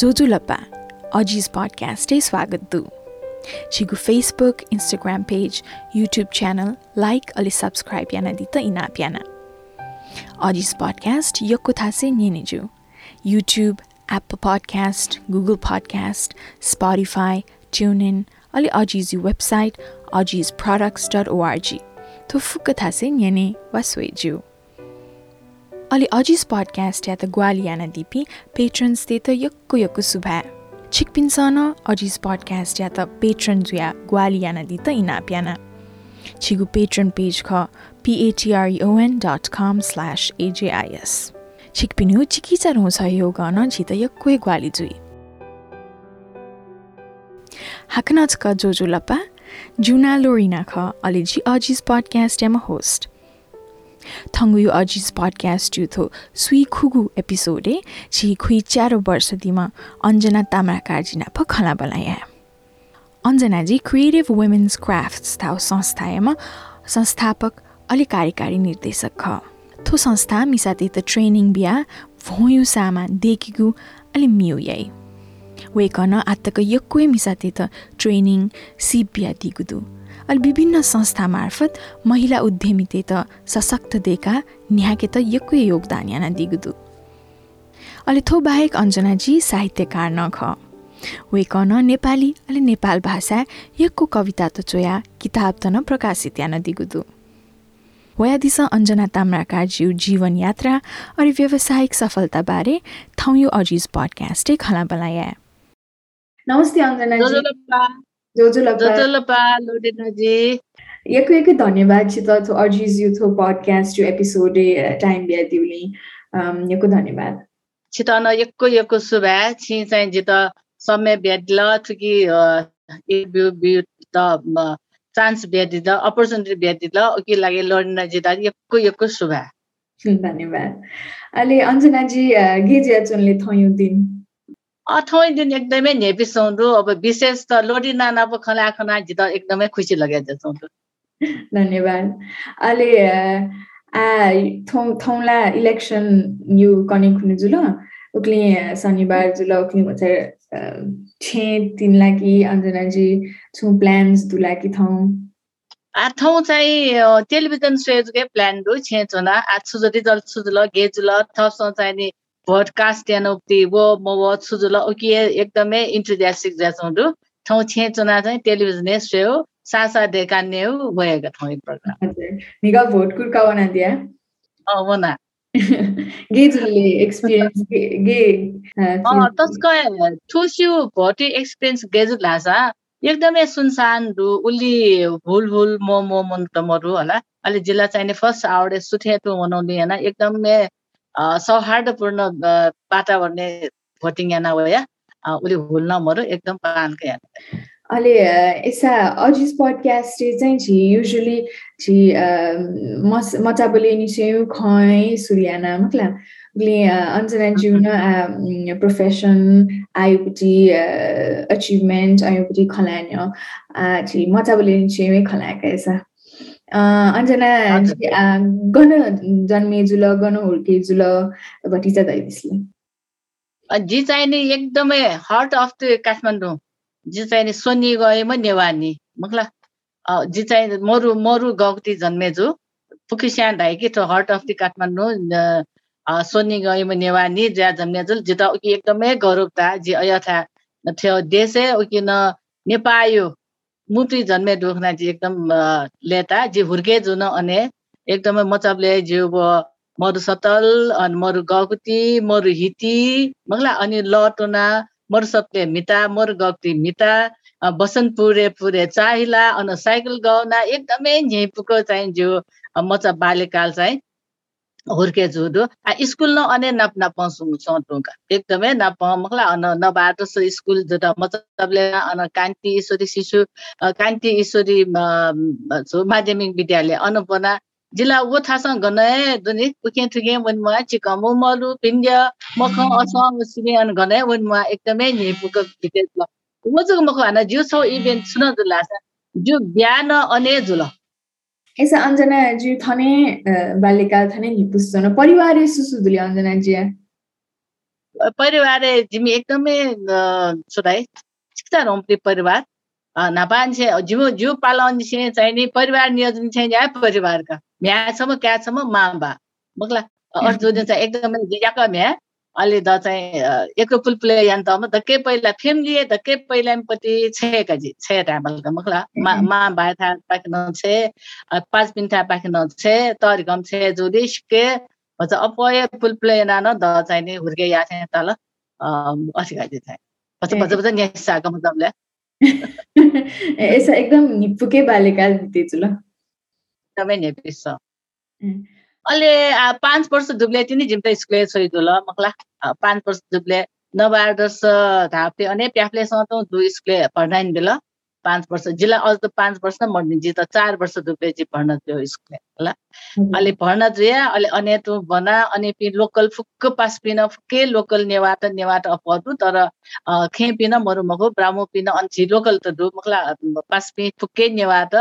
जो जुलप्पा अजिज पडकास्टै स्वागत दु Chigo Facebook Instagram page YouTube channel like अलि सब्सक्राइब याना दि त इनापियन अजिज पडकास्ट योको थाहा चाहिँ यहाँ ज्यू YouTube app podcast Google podcast Spotify TuneIn अलि अजिज यो website Aziz products dot O R G थुप्रका थाहा चाहिँ अलि अजिज या त ग्वालियाना दिपी पेट्रन्स दे त यु यक्क सुभा छिकपिन्छ न अजिज बडकेस्टिया त या ग्वालियाना दि त इनापियाना। छिगु पेट्रन पेज ख P A T R dot com slash ages छिक्पिन हो चिकित हुन्छ यो गर न त यक्कै ग्वाली जुई। हाक नच ख जो जो लप्पा जुना लोरिना ख अलि झी अजिज बडकेस्टियामा होस्ट। Ro सहयोग गर्न झित यक्कुए ग्वाली जुई हाकनाच का जोजो लपा जुना लोरिना ख अले जी अजिस पडकास्ट एम होस्ट थङ्गु अजिस पडकास्ट यु थो सुई खुगु एपिसोडे छि खुइ चारो वर्ष दिमा अञ्जना तामा कार्जिना प खला बलाया अञ्जनाजी क्रिएटिभ वुमेन्स क्राफ्ट्स थाउ संस्थामा संस्थापक अलि कार्यकारी निर्देशक ख थो संस्था मिसाते त ट्रेनिङ बिहा भोयु सामा देखिगु अलि मिउ याइ वेकन आत्तक यक्कुए मिसाते त ट्रेनिङ सिप बिहा दिगुदु अलि विभिन्न संस्था मार्फत महिला उद्यमिते त सशक्त देका न्याके त यक्कुए योगदान याना दिगुदु। अलि थो बाहेक अञ्जनाजी साहित्यकार नख। वेकन नेपाली अलि नेपाल भाषा यक्को कविता त चोया किताब त न प्रकाशित यान दिगुदु। वयादिस अञ्जना ताम्राकार ज्यू जीवन यात्रा अनि व्यावसायिक सफलताबारे थौयो अजिज पडकास्टै खला बलाया। नमस्ते अञ्जना यको यको धन्यवाद छित अजिज युथो पडकास्ट यो एपिसोड टाइम बिया दिउली यको धन्यवाद छिटन यक्को यक्को सुभा छि चाहिँ जित समय ब्याडल थुकी त चान्स ब्यादिद अपर्च्युनिटी ब्यादिद ओके लागि लड्न जिता यक्को यक्को शुभा धन्यवाद अहिले अञ्जनाजी गेजिया चुनले थयौँ दिन अथौँ दिन एकदमै नेपिसौँ अब विशेष त लोडी नाना पो खला खना जित एकदमै खुसी लगे जसौँ धन्यवाद। अहिले आ थौ थौला इलेक्सन यु कने खुने जुल उक्ली शनिबार जुल उक्ली छे तिन लागी अञ्जनाजी छु प्लान्स दुलाकी थौ। आठौँ चाहिँ टेलिभिजन सेजकै प्लान दु छे चना। आज जल सुजुल गे जुल थप चाहिँ नि उक्ति वो म वो सुजुल उकि एकदमै जाछौँ दु ठाउँ छे चना चाहिँ टेलिभिजन सेयो सासा देका नेउ भएका ठाउँ एक प्रोग्राम निगा भोट कुर्का वना दिया? अ वना। एक्सपिरियन्स गे तस्कै। ठुस्यु भोटी एक्सपिरियन्स गेजु लासा। एकदमै सुनसान दु उली हुल हुल मो मो मन तमरु होला। अहिले जिल्ला चाहिने फर्स्ट आवडे सुथे टु मनाउने होइन। एकदमै सौहार्दपूर्ण वातावरण भोटिङ याना वया उली हुल नमरु एकदम पानकै याना। अहिले यसा अजिस पडकास्ट चाहिँ छि युजली छि मस मचाबले निसेउ खै सुरियाना मकला ग्ले अञ्जना जिउन प्रोफेसन आयोपट्टि अचिभमेन्ट आयोपट्टि खलान्यो। छि मचाबले निसेउ खलाएका यसा। अञ्जना गन जन्मे जुल गन हुर्के जुल भटिजा दैदिसले जी चाहिने एकदमै हार्ट अफ द काठमाडौँ जी चाहिँ सोनी गएमा नेवानी। मखला जी चाहिँ मरु मरु गौती जन्मेजु। पुकिस्यान ढाइकी तो हार्ट अफ द काठमाडौँ सोनी गएमा नेवानी ज्या जन्मेजु जिता उकि एकदमै गौरवता जी अयथा थियो देशे उकि न नेपायो। मुटु जन्मे दुखना जी एकदम लेता जी हुर्के जुन अने एकदमै मचबले जिउ मरु सतल अनि मरु गौकुती मरु हिती मगला अनि लटोना मोर सत्य मिता मोर गक्ति मिता बसन्त पुरे पुरे चाहिला अन साइकल गाउना एकदमै झेपुको चाहिँ जो मचा बाल्यकाल चाहिँ हुर्के जुदो। स्कुल न अने नप नप सटुका एकदमै नप मखला अन नबाटो स्कुल जुदा मतलब अन कान्ति ईश्वरी शिशु कान्ति ईश्वरी माध्यमिक विद्यालय अनुपना। जिल्ला वो थासँग गने दुनि उके थुके वनमा चिकम मलु पिन्ड्य मख असम सिने अन गने वनमा एकदमै नेपुक भिते ल। वो जग मख हाना जिउ छौ इभेन्ट सुन जुला जो बिहान अने जुल। अञ्जना जी थने थने निपुस जन परिवार सुसु दुले अञ्जना जी परिवार जिमी एकदमै छोराइ शिक्षा रोम्पी परिवार। नापान्छे जिउ जिउ पालन छे चाहिने परिवार नियोजन छ या परिवारका। म्यासम्म क्यासम्म मा बा। मगला अर्जुन चाहिँ एकदमै जियाका म्या। अलि द चाहिँ एक पुलपुले यान्तमा धक्कै पहिला फेमिली धक्कै पहिलापट्टि छेका जी छे टाबलका मखला मा मा बाय था पाकिन छे पाँच पिन्था पाकिन छे तरिकम छे जुदिसके भन्छ अपय पुलपुले नानो द चाहिँ नि हुर्के या छे तल असिका जी थाय भन्छ भन्छ भन्छ न्यासाको मतलबले यसो एकदम निपुकै बाल्यकाल बितेछु ल। एकदमै नेपिस छ। अहिले पाँच वर्ष दुब्ले तिनी जिम्ता स्कुले छोइदुल मकला पाँच वर्ष दुब्ले। नबार्दस धापे अने प्याफले सतो दु स्कुले पढ्नाइन बेला। पाँच वर्ष जिल्ला अझ त पाँच वर्ष मर्ने जी त चार वर्ष दुब्ले जी पढ्न थियो स्कुले ल। अहिले पढ्न जुया अहिले अने तु बना अनि पि लोकल फुक्क पास पिन फुक्के लोकल नेवाट नेवाट अपदु तर खे पिन मरु मगो ब्राह्मो पिन अन्ची लोकल त दु मखला पास पि फुक्के नेवाट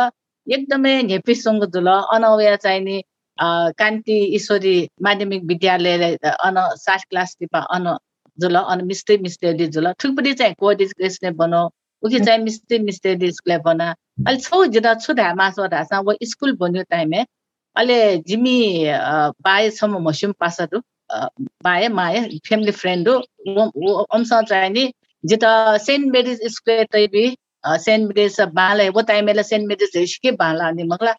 एकदमै नेपिसङ्ग जुल अनवया चाहिने कान्ति ईश्वरी माध्यमिक विद्यालय अन सात क्लास टिपा अन जुल अन मिस्टे मिस्टे जुल थुप्रै चाहिँ कोअर्डिनेसन बनाऊ। उखि चाहिँ मिस्टे मिस्टे स्कुल बना। अहिले छौ जिता छु धा मासो ढासा वो स्कुल बन्यो टाइमे अहिले जिमी बाएसम्म मस्युम पासहरू बाए माए फ्यामिली फ्रेन्ड हो। अंश चाहिँ नि जिता सेन्ट मेरिज स्कुल तैबी सेन्ट मेरिज बाला वो टाइमेला सेन्ट मेरिज हिस्के बाला अनि मगला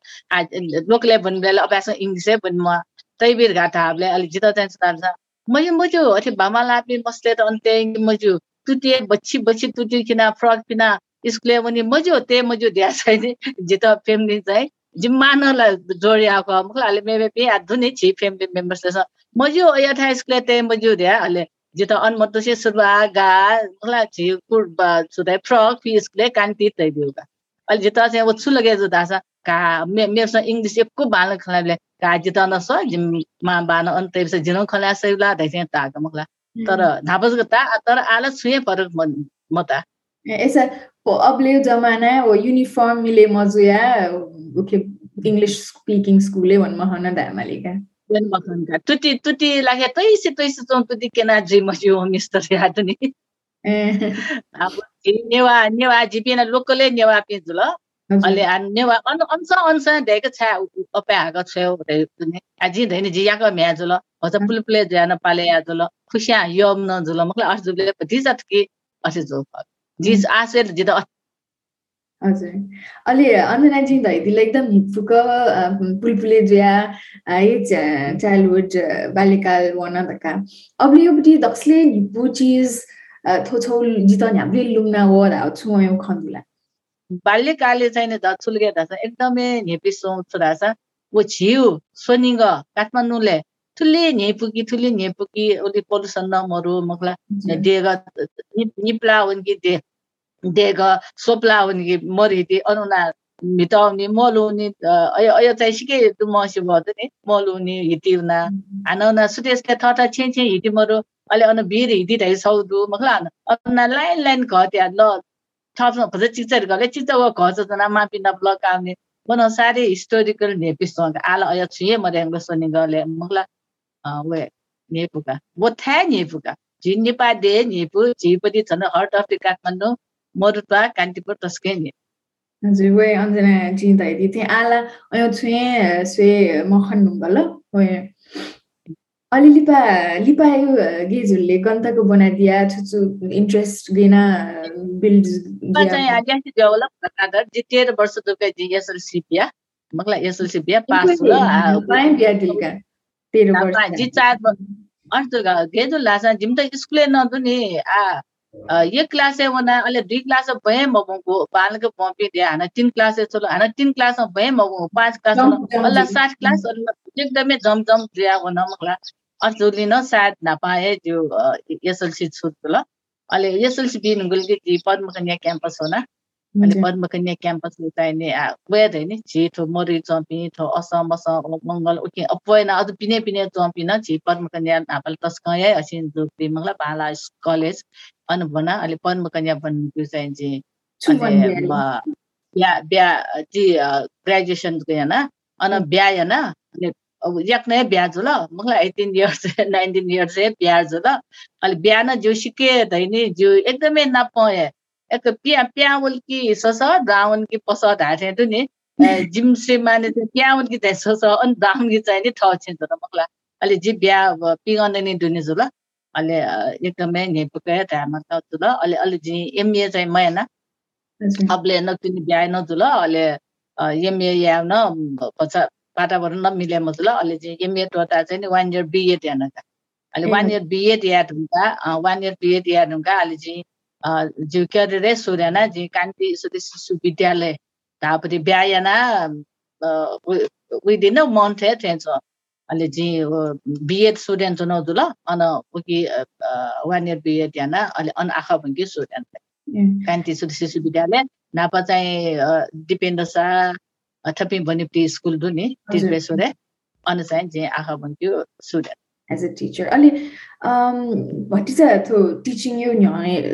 लोकले भन्नुले अभ्यास इङ्ग्लिसै भन्नु तैबिर घाटा हामीले अलिक जिता चाहिँ सुधार्छ मैले मजु अथि भामा लापे मस्ले त अन्त्य मजु तुते बच्ची बच्ची तुते किन फ्रक पिना स्कुले पनि मजु ते मजु दिया छैन जिता फ्यामिली चाहिँ जिम्मानलाई जोडिआएको मगला अहिले मे पे आधुनिक छि फ्यामिली मेम्बर्स मजु यथा स्कुले ते मजु दिया अहिले जिता अनमतोसे सुरुवा गा मगला छि कुर्बा सुदाय फ्रक फी स्कुले कान्ति तै दिउका अहिले जिता चाहिँ वो छु लगे जो दासा का मे मेसँग इङ्ग्लिस एकको बाल खलाले का जिता न स मा बान अन्त से जिनो खला सैला दैसे ताक मगला तर धापस गता तर आला छुए पर मता ऐसा अबले जमाना वो युनिफर्म मिले मजुया ओके इंग्लिश स्पीकिंग स्कूले वन महना दामालिका महनका तुति तुति लागे तैसे तैसे चों तुति केना जी मजु मिस्टर याद नि अब नेवा नेवा जिपिना लोकले नेवा पिजुल अहिले नेवा ढेक छा अपे आएको छ आजी धैन जियाको म्याजुल हज पुलपुले ज्यान पाले खुसिया यम न जुल मकला अर्स जुले पति जात कि असे जो आसेर हजुर। अलि अञ्जनाजी धैदीलाई एकदम हिप्फुक पुलपुले जुया है चाइल्डहुड बाल्यकाल वन धक्का अब योपट्टि दक्सले हिप्पु चिज थोछौ जित हामीले लुङ्ना हो छु खन्दुला। बाल्यकाले चाहिँ धासा एकदमै हेपी सोच रासा वो छिउ सोनिङ काठमाडौँले ठुले नेपुकी ठुले नेपुकी उसले पोल्युसन नमहरू मकला देग निप्ला हुन् कि दे देग सोप्ला हुन् कि मरिदी अनुना मिटाउने मलुनी अयो चाहिँ सिके मसी भयो नि मलुनी हिटिउना हानौना सुतेसले थटा छे छे हिटी मरो अहिले अनु भिर ढाइ सौदु मखला अन्ना लाइन लाइन घट्या ल थप्न खोज्छ चिक्चर गले चिक्च घच जना मापिना ब्लक आउने मन साह्रै हिस्टोरिकल नेपिसँग आला अय छुए मर्याङ्ग सोनी गले मगला वे नेपुका वो था नेपुका झि नेपा दे नेपु झिपति छन् हर्ट अफ काठमाडौँ कान्तिपुर तस्कै ने हजुर वे अन्जना चिन्ताइदि थिएँ आला अयो छुए स्वे मखन नुङ्गल वे। अलि लिपा लिपा यो गेजुलले गन्तको बनाइदिया छुचु इन्ट्रेस्ट गेना बिल्ड जी तेह्र वर्ष दुर्गा जी एसएलसी बिया मगला एसएलसी बिया पास हो पाएँ बिया दिलका तेह्र वर्ष जी चार अर्थ गेजुल लासा जिम त स्कुले नदु नि आ। एक क्लास वना अहिले दुई क्लास भए मगुको बालको पम्पी दिए हाना तिन क्लास चलो हाना तिन क्लासमा भए मगु पाँच क्लास अल्ला सात क्लास एकदमै जमजम दिया हुन मगला। अर्जुली न साथ नपाए त्यो एसएलसी छुट ल अहिले एसएलसी बिन गुल्की पद्म कन्या क्याम्पस हो न अनि पद्म कन्या क्याम्पस चाहिने वेद होइन छि थो मरि चम्पी थो असम अस मङ्गल उके अपोएन अझ पिने पिने चम्पी न छि पद्म कन्या नापल तस्कय असिन जुक्ति मङ्गला बाला कलेज। अनबना अहिले पन कन्या बन चाहिँ ब्या ब्या ती ग्रेजुएसन गयन अन ब्यायन अनि अब याक्न ब्याज ल मलाई एटिन इयर्स नाइन्टिन इयर्स है ब्याज ल अहिले बिहान जिउ सिके धैनी जिउ एकदमै नपाएँ एक प्या प्यावल कि सस दाउन कि पस ढाँटे त नि जिम श्रीमाने चाहिँ प्यावल कि चाहिँ सस अनि दाउन कि चाहिँ नि ठाउँ छ त मलाई अहिले जे बिहा पिगन नि ल अहिले एकदमै ढामा त जुल अहिले अहिले जी एमए चाहिँ मैन। अबले न तिनी बिहा न जुल अहिले एमए या न पछा वातावरण नमिले मजल अहिले चाहिँ एमए टोटा चाहिँ वान इयर बिएड हेर्नका अहिले वान इयर बिएड याद हुँदा वान इयर बिएड याद हुँदा अहिले चाहिँ जिउ क्यारियरै सुरेन जी कान्ति शिशु विद्यालय तापति ब्यायना विदिन अ थेन्छ अहिले चाहिँ बिएड स्टुडेन्ट नौजुल अन उकि वान इयर बिएड याना अहिले अन आँखा भङ्गी स्टुडेन्ट कान्ति शिशु विद्यालय नापा चाहिँ दिपेन्द्र शाह थपी बनिप्टी स्कुल दु नि टिचबेसोरे अनि चाहिँ जे आखा भन्थ्यो student ali um what is that to teaching you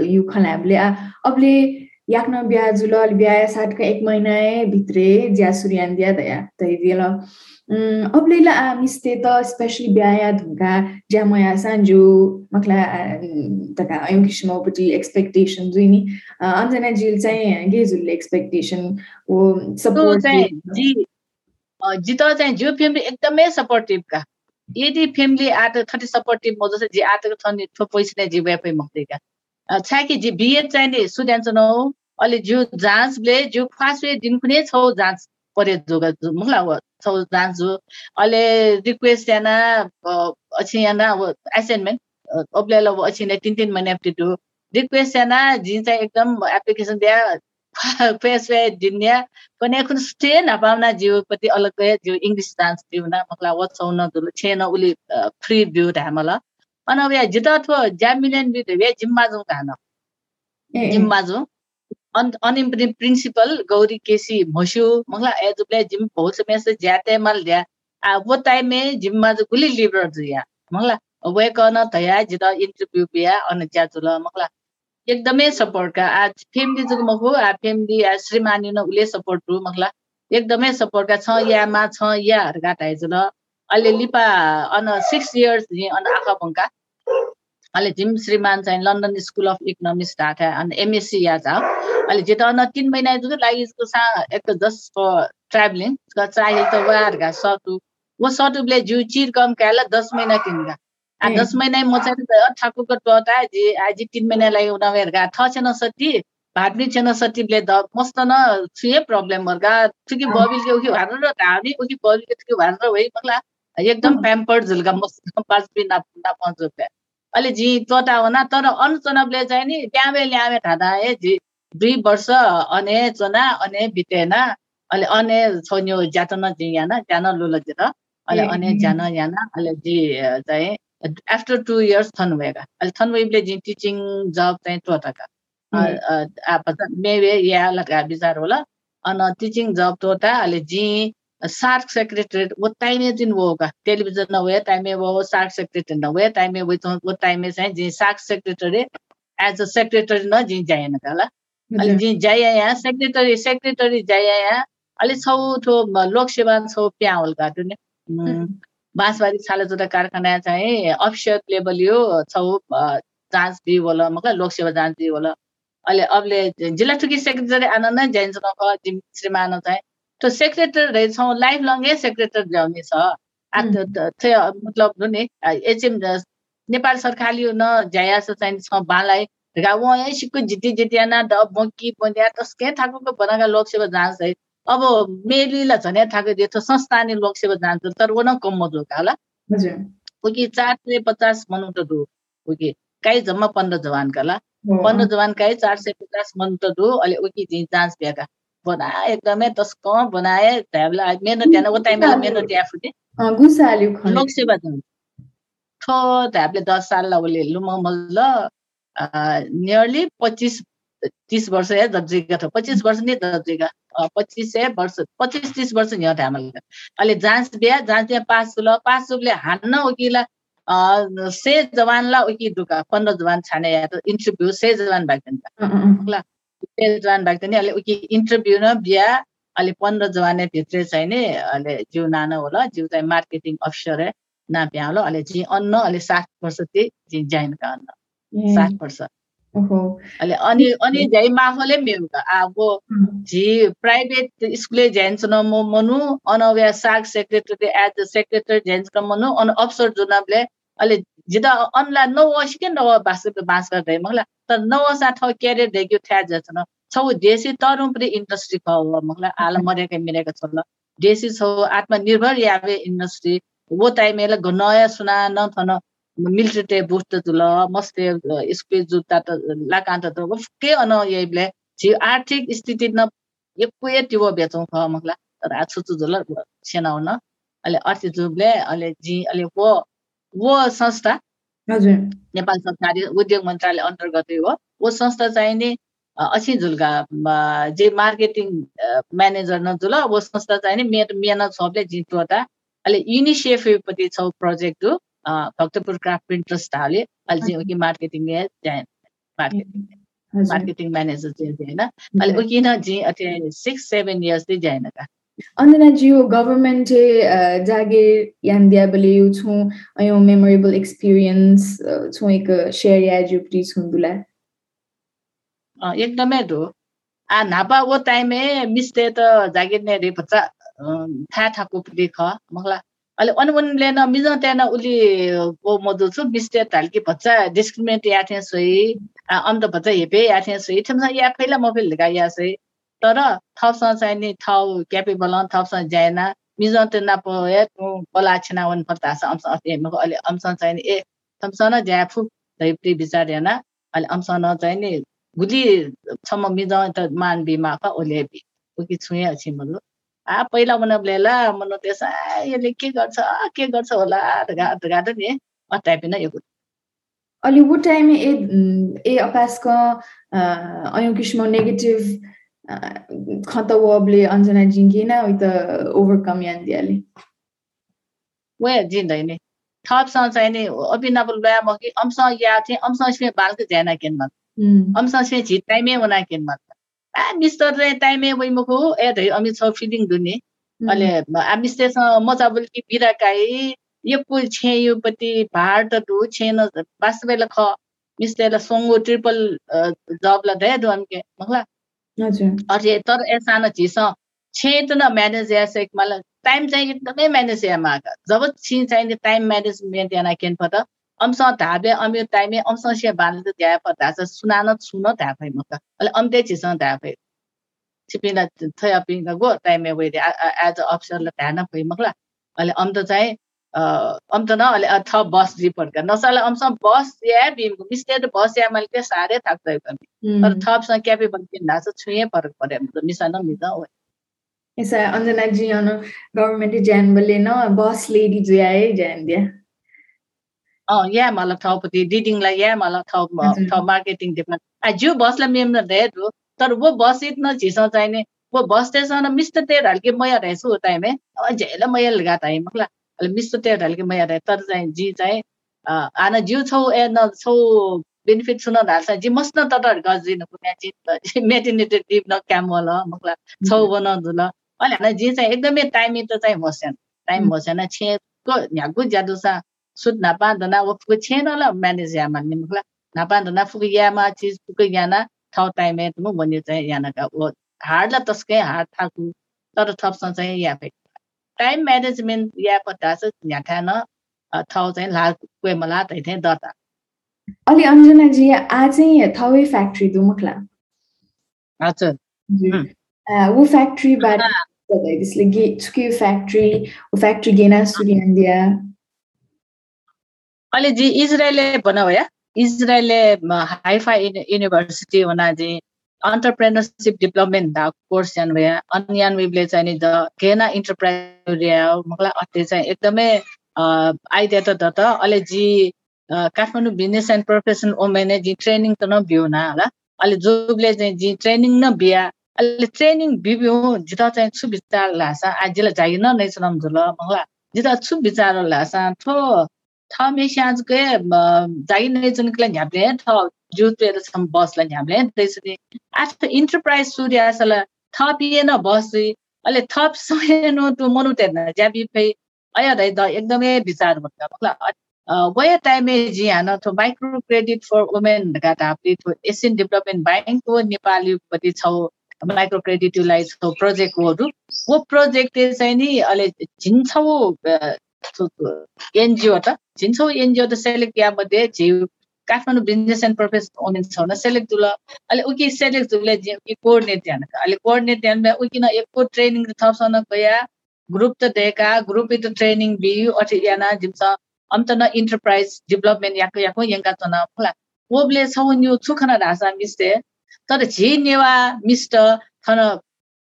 you खलाबले अबले याक्न बिहा जुल बिहा साठका एक महिना भित्रै ज्या सुर्यान दिया दया तै Mm, oblela a misteta especially biaya dhunga jamaya sanju makla taka ayong kishmopati expectation जुइनी Anjana जिल चाहिँ गेजुलले एक्सपेक्टेसन हो सपोर्ट जी जित चाहिँ जो फ्यामिली एकदमै सपोर्टिभ का यदि फ्यामिली आट थर्टी सपोर्टिभ म जस्तो जी आटको छ नि थो पैसा नै जी व्यापै मक्दैका छ कि जी बिए चाहिँ नि नौ अहिले जो जाँचले जो फास्ट दिन कुनै छौ जाँच परे जोगा मुखला छौ जान्छु अहिले रिक्वेस्ट याना अच्छी याना अब असाइनमेंट ओब्लेला वो अच्छी ने तीन तीन महीने अपडेट रिक्वेस्ट याना जिन चाहिँ एकदम एप्लिकेसन दिया फेस वे दिन्या कने कुन स्टे नपाउना जीवपति अलग्गै जिउ इङ्ग्लिस डान्स दिउना मकला वचाउन दुल छेन उली फ्री भ्यू ढामला अन अब जिता थो ज्यामिलेन बि वे जिम्मा जाउँ धान जिम्मा जाउँ अनइम्प्रिम प्रिन्सिपल गौरी केसी मसु मंगला ए जुबले जिम बहुत समय से जाते मल दिया आ वो टाइम में जिम मा गुली लिबर दिया मंगला वे कन तया जिता इन्टरभ्यू बिया अन ज्या जुल मंगला एकदमै सपोर्ट का आज फेमिली जुग मखु आ फेमिली आ श्रीमानी न उले सपोर्ट रु मंगला एकदमै सपोर्ट का छ या मा छ या हरगा ताइ जुल अहिले लिपा अन 6 इयर्स अन आखा बंका अहिले जिम श्रीमान चाहिँ London School of Economics Dhaka अनि एमएससी या छ। अहिले जेता न तिन महिना जुन लागि इसको सा एक जस्ट फर ट्राभलिङ चाहिए त घा सटु। वो सटुले जिउ चिर कम काला दस महिना तिनका आ दस महिना म चाहिँ ठाकुरको टोटा जे आज तिन महिना लागि उनीहरू घा थ छैन सती भाट्ने छैन सतीले द मस्त न छुए प्रब्लम हर्का छुकी बबिल के उखि भार र धानी उखि बबिल के छुकी भार र वही मगला एकदम प्याम्पर्ड झुल्का मस्त पाँच दिन ना पाँच रुपियाँ अहिले झी तोता हुना तर अनुचनबले चाहिँ नि ल्यामे ल्यामे ठाँदा ए झी दुई वर्ष अने चना अने बितेन अहिले अने छोन्यो ज्यातन यान ज्यान लुल जिर अहिले अने ज्यान यान अहिले जी चाहिँ आफ्टर टु इयर्स थनभएका अहिले थनभएले जी टिचिङ जब चाहिँ तोताका। मेवे या लगा विचार होला। अन टिचिङ जब तोता अहिले जी सार्क सेक्रेटरी वो टाइमे दिन वो होगा टेलीविजन न हुए टाइमे वो सार्क सेक्रेटरी न हुए टाइमे वो वो टाइमे चाहिँ जी SAARC secretary as a secretary न जी जाएन होला अलि जी जाइया यहाँ सेक्रेटरी सेक्रेटरी जाइया यहाँ अलि छौ थो लोकसेवा छौ प्या होलका त्यो बाँसबारी छालाजोटा कारखाना चाहिँ अफिसियल लेभल यो छौ जाँच दियो होला मतलब लोकसेवा जाँच दियो होला अहिले अबले जिल्ला ठुकी सेक्रेटरी आनन्द जाइन्छ जिम श्रीमान चाहिँ त्यो सेक्रेटरी रहेछौँ लाइफ लङ्गै सेक्रेटरी जाउने छ। मतलब नि एचएम नेपाल सरकारले न जायास चाहिँ छ बालाई। वहाँ सिक्को जिति जितियाना ड बङ्की बन्या तस्कै थाको बनाएका लोकसेवा जाँच है। अब मेलीलाई झन् थाको त संस्थानी लोकसेवा जाँच तर वो न कम मजो होला। उकी चार सय पचास मनु त दु उकी काहीँ जम्मा पन्ध्र जवानका ला पन्ध्र जवान काहीँ चार सय पचास मनु त दु अहिले उकी जाँच भ्याएका बनाए एकदमै तस्क बनाए त्यहाँबेला मेहनत त्यहाँ वो टाइममा मेहनत त्यहाँ फुटे लोक सेवा ठो त्यहाँले दस साल उसले लुमल नियरली पच्चिस तिस वर्ष है दर्जिका थियो पच्चिस वर्ष नि दर्जिका पच्चिस वर्ष पच्चिस तिस वर्ष नि हामीले अहिले जाँच बिहा जाँच बिहा पास ल पास सुले हान्न उकिला से जवानला उकि दुका पन्ध्र जवान छाने इन्टरभ्यू से जवान भएको ल। जवान भएको नि अहिले उकि इन्टरभ्यू न बिहा अहिले पन्ध्र जवानेभित्र चाहिँ नि अहिले जिउ नानो होला जिउ चाहिँ मार्केटिङ अफिसर ना प्यालो अहिले जी अन्न अहिले सात वर्ष त्यही जी जाइनका अन्न सात वर्ष। अहिले अनि अनि झै माफले मेउका अब जी प्राइभेट स्कुले झ्यान्स न म मनु अनव्या साग सेक्रेटरी एज अ सेक्रेटरी झ्यान्स न मनु अन अफसर जुनाबले अहिले जिदा अनला नौ के नव बास बाँस गर्दै मगला तर नौ सा ठाउँ क्यारियर देखियो थ्या जछ न छौ देशी तरु पनि इन्डस्ट्री ख मगला आल मरेका छ ल देशी छौ आत्मनिर्भर यावे इंडस्ट्री वो टाइमेला नयाँ सुना न थन मिलिट्री बुस्ट तुल मस्ते स्पेस जुत्ता त लाकान्त त के अन ये छि आर्थिक स्थिति न एकुए त्यो बेचौँ ख मगला तर आ छुचु जुल सेनाउन अहिले अर्थ जुबले अहिले जी अहिले वो वो संस्था हजुर। नेपाल सरकारी उद्योग मन्त्रालय अन्तर्गतै हो। वो संस्था चाहिँ नि अच्छी झुल्का जे मार्केटिङ म्यानेजर न जुल वो संस्था चाहिँ नि मेर मेहनत सबले जितवटा अहिले युनिसेफपट्टि छ प्रोजेक्ट हो भक्तपुर क्राफ्ट प्रिन्टर्स हाले। अहिले चाहिँ कि मार्केटिङ मार्केटिङ मार्केटिङ म्यानेजर चाहिँ होइन अहिले किन चाहिँ अझै सिक्स सेभेन इयर्स चाहिँ जाएन का अन्जनाज्यू गभर्मेन्ट जागिर यान दिया बले यु छु अयो मेमोरेबल एक्सपिरियन्स छु एक शेयर या जुप्री छुन्दुला एकदमै हो आ नापा वो टाइमे मिस्ते त जागिर ने रे बच्चा था थाको देख मगला अहिले अनुमनले न मिज त्यहाँ उसले को मधु छु मिस्टे ताल्की बच्चा डिस्क्रिमिनेट या थिएँ सही अन्त बच्चा हेपे या थिएँ सही ठेम्सा या फैला म गा या सही तर थपसँग चाहिँ नि ठाउँ क्यापेबल थपसँग जाएन। मिज त्यो नाप पला छिना वन पर्दा अंश अहिले अंश चाहिँ ए थम्सन ज्या फु विचार हेर्न। अहिले अंशन चाहिँ नि गुली छम्म मिज त मान बिमा ख ओले बि। उकि अछि मलो आ पहिला मन ब्लेला मन त्यस यसले के गर्छ के गर्छ होला? गाड गाड नि अटाइपिन यो अलि वो टाइम ए ए अपासको अयु किसिम नेगेटिभ खतवबले अञ्जना जिङ्गिन त ओभरकम यान्दियाले वे जिन्दैन थपसँग चाहिँ नि अभिनव लया म कि अंश या थिएँ अंश स्मे बालको ज्याना केन मत अंश स्मे झि टाइमे वना केन मत आ मिस्टर रे टाइमे वइ मको ए धै अमि छ फिलिङ दुने अले आ मिस्टेसँग मजा बोल कि बिराकाई यो पुल छे यो पति भार त दु छेन वास्तवले ख मिस्टेला सोंगो ट्रिपल जब ला दे दु हमके मखला अझै तर सानो चिस छेतना म्यानेज यास मलाई टाइम चाहिँ एकदमै म्यानेज यामा जब छि चाहिँ टाइम म्यानेजमेन्ट याना केन पत अंश धाबे अमि टाइमे अंश से बान्द द्या पता छ सुनान सुन धाफै म त। अहिले अम्ते चिस धाफै छिपिना थया पिङ गो टाइमे वे एज अ ल ध्यान फै मखला अहिले अन्त चाहिँ अम्तन अहिले थ बस रिपोर्ट नसाले अंश बस या बिमको मिस्टेर बस या मैले त्यो साह्रै थाक्दै पनि तर थपसँग क्यापेबल किन्दा छ? छुए फरक पर्यो मिसा न मिसा हो। जी अन गभर्नमेन्ट ज्यान बले न बस लेडी जो आए ज्यान दिया। अ या मलाई ठाउँपट्टि डिडिङलाई या मलाई ठाउँ मार्केटिङ डिपार्टमेन्ट जो बसलाई धेर हो तर वो बस इतना झिसो चाहिने वो बस स्टेशन मिस्टर तेर हल्के मैया रहेछु टाइम झेल मैया लगा टाइम मतलब मिस त्यो म हेरेँ तर चाहिँ जी चाहिँ आन जिउ छौ ए न छौ बेनिफिट सुन थाल्छ जी मस् न गजिनुको म्याचिन मेटिनेटेड डिप न क्याम ल मकला। छौ बन ल। अहिले होइन जी चाहिँ एकदमै टाइमी त चाहिँ मस्यान टाइम मस्यान छेको न्यागु ज्यादो छ सुत नापा दना वफुको छेन ल म्यानेज या मान्ने निमकला नापा दना फुको यामा चिज फुको याना ठाउँ टाइम म भन्यो चाहिँ यानाका। हार्डलाई तस्कै हार्ड थाकु। तर थप्छ चाहिँ या फेरि। टाइम म्यानेजमेन्ट या पत्ता चाहिँ झ्याठान ठाउँ चाहिँ लाल कुवे मला तै थिएँ दर्ता अलि अञ्जनाजी आज चाहिँ थाउै फ्याक्ट्री दुमुखला हजुर ऊ फ्याक्ट्रीबाट त्यसले गे छुके फ्याक्ट्री ऊ फ्याक्ट्री गेना सुरियान्दिया अहिले जी इजरायलले भन या इजरायलले हाइफाई युनिभर्सिटी हुना जी entrepreneurship development da course yan भए अनि चाहिँ नि द केना इन्टरप्राइज मलाई अटे चाहिँ एकदमै आइदिया त त अहिले जी Kathmandu business and professional women G training त न बिउ न होला अहिले जोबले चाहिँ जी ट्रेनिङ न बिहा अहिले ट्रेनिङ बिबिउ जिता चाहिँ छु विचार लासा आजिला जागिर न नै सुनाम झुल मलाई जिता छु विचार लासा थो थ मेसियाजकै जागिर नै जुन क्ला थ जुत्वेर बसलाई हामीले त्यसरी आज इन्टरप्राइज सूर्य असला थपिएन बस अहिले थप समय टु मनुटेन ज्याबी फै अया द एकदमै विचार हुन्छ वया टाइमे जी हान थो माइक्रो क्रेडिट फर वुमेन घाटा हाप्ने थो एसियन डेभलपमेन्ट ब्याङ्कको नेपालीपट्टि छौ माइक्रो क्रेडिटलाई छौ प्रोजेक्टहरू वो प्रोजेक्ट चाहिँ नि अहिले झिन्छौ एनजिओ त झिन्छौ एनजिओ त सेलेक्ट या मध्ये झिउ Kathmandu business and professional women छ सेलेक्ट जुल अहिले उकि सेलेक्ट जुले कोअर्डिनेट ध्यान अहिले कोअर्डिनेट ध्यान उकिन एकको ट्रेनिङ थप्सन गया। ग्रुप त दिएका ग्रुप itu ट्रेनिङ बियु अथवा याना जिम्स। amtana enterprise development yakko yakko yengka tona phla woble sawonyu chukhana rasa miste तर झे नेवा मिस्ट थन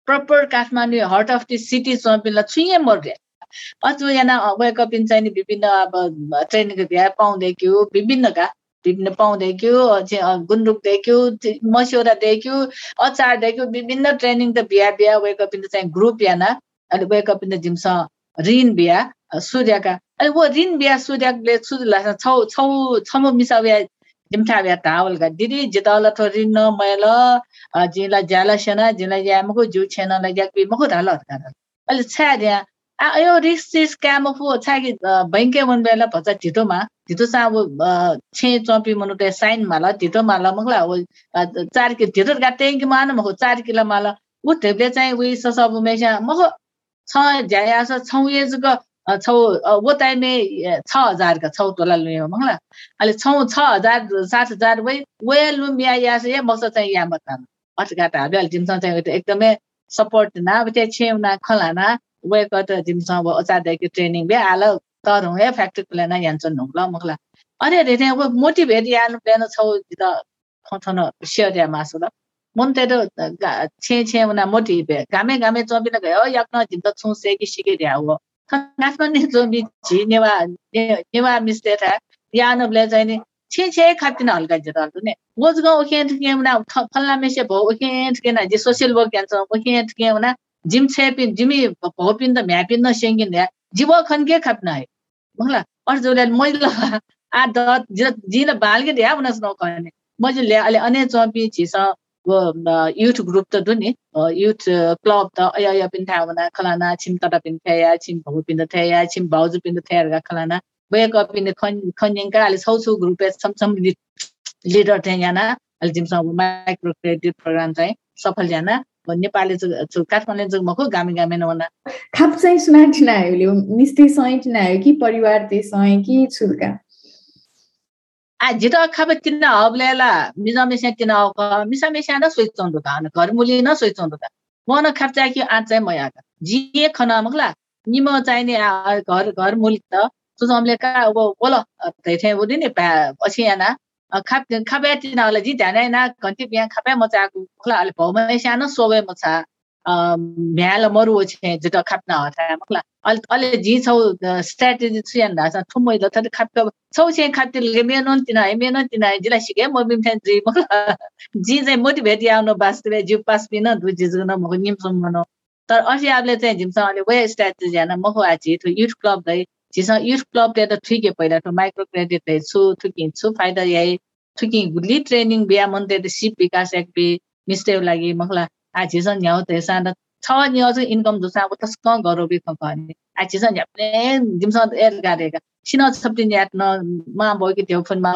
proper Kathmandu heart of the city चम्पिनलाई छुइए मर्रे अथवा यहाँ वेकअपिन चाहिँ विभिन्न अब ट्रेनिङको भ्या पाउँदै थियो विभिन्नका विभिन्न पाउँदै थियो गुन्द्रुक देखियो मस्यौरा देखियो अचार देखियो विभिन्न ट्रेनिङ त बिहा बिहा वेकअपिन चाहिँ ग्रुप याना अहिले वेकअपिन जिम्स ऋण बिहा सूर्यका अनि वो ऋण बिहा सूर्यले सुजुला छौ छौ छम मिसा बिहा जिम्ठा बिहा तावलका दिदी जितावला थो ऋण न मैल जिला ज्याला सेना जिला यामको जु छेनलाई ज्याक मको धाल अहिले छ्या अयो रिस सिस क्याम फु बैंके मन बेला भचा ढिटोमा ढिटो सा अब छे चम्पी मनु साइन माला ढिटो माला मगला अब चार कि ढिटो गाते कि मान मखो चार किलो माला उ थेप्ले चाहिँ उयो सब मेसा मखो छ झ्याया छ छौ एजको छौ वो ताइमे छ हजारका छौ तोला लुयो मंगला अहिले छौ छ हजार सात हजार वै वे लुमिया या से मक्स चाहिँ या मत अटकाटा हाबे अहिले जिमसँग चाहिँ एकदमै सपोर्ट ना अब त्यहाँ छेउना खलाना we got a jim sang wo za de ki training be ala ta ro he practical na yan chon nong la mok la are re re wo motivate yan plan chho da khon chon share de ma so la mon te do che che na motivate ga me ga me chon bi la ga yo yak na jim da chung se ki shi ge de wo kan na chon ne zo mi ji ne wa ne wa mistake ta yan ble zai ni 체체 같은 알가 저도 네 뭐즈가 오케 어떻게 하면 나 팔라메시 보 오케 어떻게 나 이제 소셜 워크 간서 오케 어떻게 하면 जिम छेपिन जिमी भाउपिन्ध भ्यापिन्दिन धिब खन् कि खाप्नु है भर्जन मैले आधा जिन भालके ध्या हुनाउने मैले चाहिँ अहिले अन्य चम्पी छिस युथ ग्रुप त दु नि युथ क्लब त अयापिन थाहा हुँदा खलाना छिम तटा पनि थ्याया छिम भाउपिँदा छिम भाउजू पिँढ्दा खलाना। भयो किन्दा अहिले छौ ग्रुप लिडर थिएँ यहाँ अहिले जिमसँग माइक्रो क्रेडिट प्रोग्राम चाहिँ सफल जाना नेपाली काठमाडौँ चाहिँ मको गामी गामी नहुना। खाप चाहिँ सुनाइटिना आयो मिस्ते सैटिना आयो कि परिवार ते सै कि छुल्का kaba tina awlela misa misa tina awka misa misa na switch on duta na घर मुली न switch on duta वन खर्चा कि आज चाहिँ मया जिए खना मगला निम चाहिने घर घर मुली त। सुझाउले का अब बोल त्यही बुझि नि पछि याना khap khap ya ti na la ji da na na kon ti bian khap ya mo cha ku khla al bo ma sha na so we mo cha mya la mo ru che ji to khap na ta ma khla al al ji so strategy chu yan da sa thu mo da ta khap ka so chen khap ti le me non ti na me non ti na ji la shi ge mo bim ten ji mo ji ze motivate ya no bas te ji pas pi na du ji zu na mo nim som no tar a shi able te jim sa le we strategy na mo ho a ji to youth club dai थु youth club दै जिसा youth club ते त ठिकै पहिला त micro credit दै छु थुकिन छु फाइदा याइ थुकिन गुली ट्रेनिङ बिया मन ते सिप विकास एक बि मिस्टेक लागि मखला 아지선 여대사는 처원 여주 인컴 조사고 터스건 거로비 건건이 아지선 옆에 dimson ergarega sino sabdin yat no ma boy ki teofun ma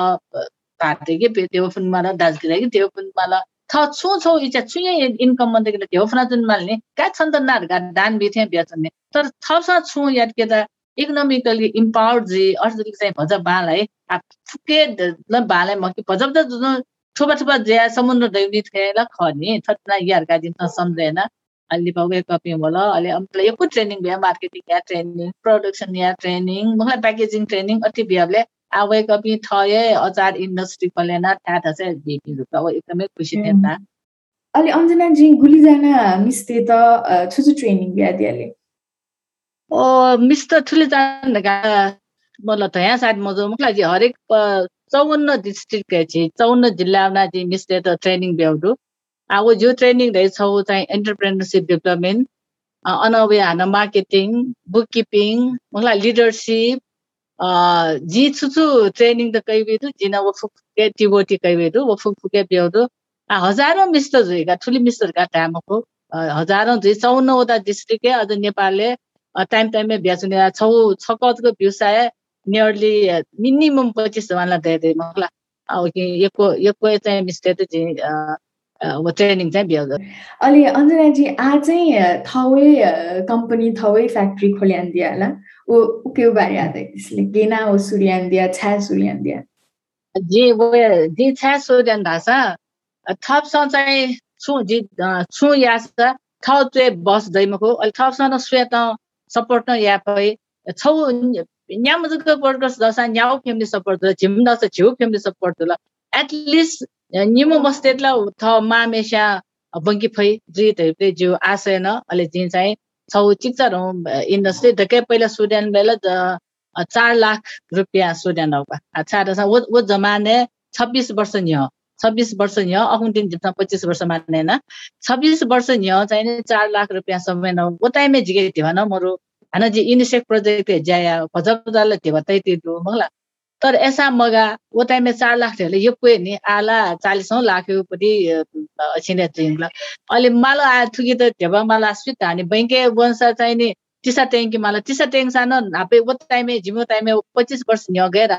party के तेवफुन माला दाजगिरा कि तेवफुन माला थ छु छौ इचा छुये इन्कम मन्दै के तेवफुना जुन माल्ने का छन् त नार गा दान बिथे बेचने तर थपसा छु यात के त इकोनोमिकली इम्पावर्ड जे अर्थनैतिक चाहिँ भज बालाई फुके ल मकी भजब त छोपा छोपा ज्या समुद्र दैवी थिए ल खने थतना यारका दिन त सम्झेन। अलि पाउँ कपी होला अलि अम्पलाई यो ट्रेनिङ भ्या मार्केटिङ या ट्रेनिङ प्रडक्सन या ट्रेनिङ मलाई प्याकेजिङ ट्रेनिङ अति भ्याबले आवे कपी थये अचार इन्डस्ट्री पलेन थाथ चाहिँ भेटी अब एकदमै खुसी थिएन अलि अञ्जनाजी गुलीजना मिस्ते त छोचो ट्रेनिङ भ्या ओ मिस त ठुले त यहाँ सायद मजो मुखलाई हरेक चौवन्न डिस्ट्रिक्ट चाहिँ चौवन्न जिल्लामा चाहिँ मिस्टे त ट्रेनिङ भ्याउडु अब जो ट्रेनिङ छौ चाहिँ एन्टरप्रेनरसिप डेभलपमेन्ट अनवे हान मार्केटिङ बुक किपिङ मलाई लिडरसिप जी छुछु ट्रेनिङ त कही बेदु जिन वो फुके टिबोटी कही बेदु वो फुक फुके ब्याउदु हजारौँ मिस्टर जुइगा ठुली मिस्टरका टामको हजारौँ चौन्नवटा डिस्ट्रिक्टै अझ नेपालले टाइम टाइममै बेच्ने छौ छकतको व्यवसाय नियरली मिनिमम पच्चिस जनालाई दिए मलाई अब यो यो चाहिँ मिस्टेक चाहिँ ट्रेनिङ चाहिँ अहिले अञ्जनाजी आज चाहिँ थवै कम्पनी थवै फ्याक्ट्री खोल्यान दिया होला ऊ के बारे आदै त्यसले गेना हो सूर्यान दिया छ्या सूर्यान दिया जे वो जे छ्या सूर्यान धासा थपसँग चाहिँ छु जी छु या छ थौ चाहिँ बस दैमको सपोर्ट न या पै छौ वर्कर्स दसा न्याउ फ्यामिली सपोर्ट दसा झिउ फ्यामिली सपोर्ट एटलिस्ट निमो बस्तेला थ मामेस्या बङ्की फै जी धैप्ले जो आशयन अहिले जी चाहिँ छौ चिक्चर इन्डस्ट्री धकै पहिला सुड्यान बेला चार लाख रुपियाँ हो वो वो जमाने छब्बिस वर्ष निह। छब्बिस वर्ष निह अकुन दिन जिप्सा पच्चिस वर्ष माने न छब्बिस वर्ष निह चाहिँ चार लाख रुपियाँ समय न वो टाइमे जिगे थियो न मरो हाना जी इनिसेक प्रोजेक्ट ज्याया भजब जाल थियो तै त्यो मगला तर ऐसा मगा वो टाइम में चार लाख थियो यो पुगे नि आला चालिसौँ लाख पट्टि छिने ट्रेनला अहिले माला आ थुकी त ढेबा माला स्वित हाने। बैंके वंशा चाहिँ नि टिसा ट्याङ्की माला टिसा ट्याङ्क सानो नापे वो टाइमे झिमो टाइमे पच्चिस वर्ष न्य गएर